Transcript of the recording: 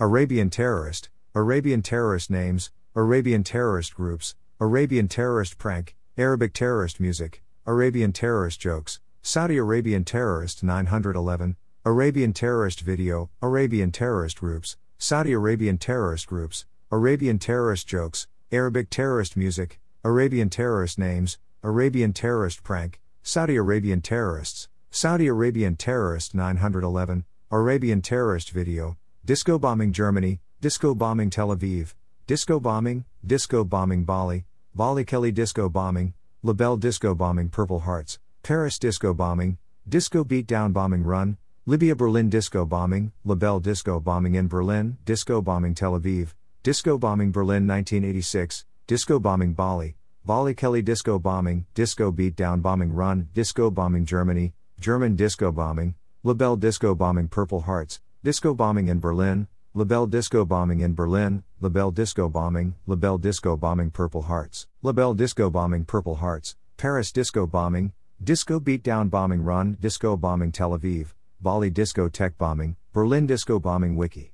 Arabian terrorist, Arabian terrorist names, Arabian terrorist groups, Arabian terrorist prank, Arabic terrorist music, Arabian terrorist jokes, Saudi Arabian terrorist 911, Arabian terrorist video, Arabian terrorist groups, Saudi Arabian terrorist groups, Arabian terrorist jokes, Arabic terrorist music, Arabian terrorist names, Arabian terrorist prank, Saudi Arabian terrorists, Saudi Arabian terrorist 911, Arabian terrorist video, disco bombing Germany, disco bombing Tel Aviv, disco bombing, disco bombing Bali, Bali Kelly disco bombing, La Belle disco bombing Purple Hearts, Paris disco bombing, disco beatdown bombing Run, Libya Berlin disco bombing, La Belle disco bombing in Berlin, disco bombing Tel Aviv, disco bombing Berlin 1986, disco bombing Bali, Bali Kelly disco bombing, disco beatdown bombing Run, disco bombing Germany, German disco bombing, La Belle disco bombing Purple Hearts, disco bombing in Berlin, La Belle disco bombing in Berlin, La Belle disco bombing, La Belle disco bombing Purple Hearts, La Belle disco bombing Purple Hearts, Paris disco bombing, disco beatdown bombing Run, disco bombing Tel Aviv, Bali disco tech bombing, Berlin disco bombing Wiki.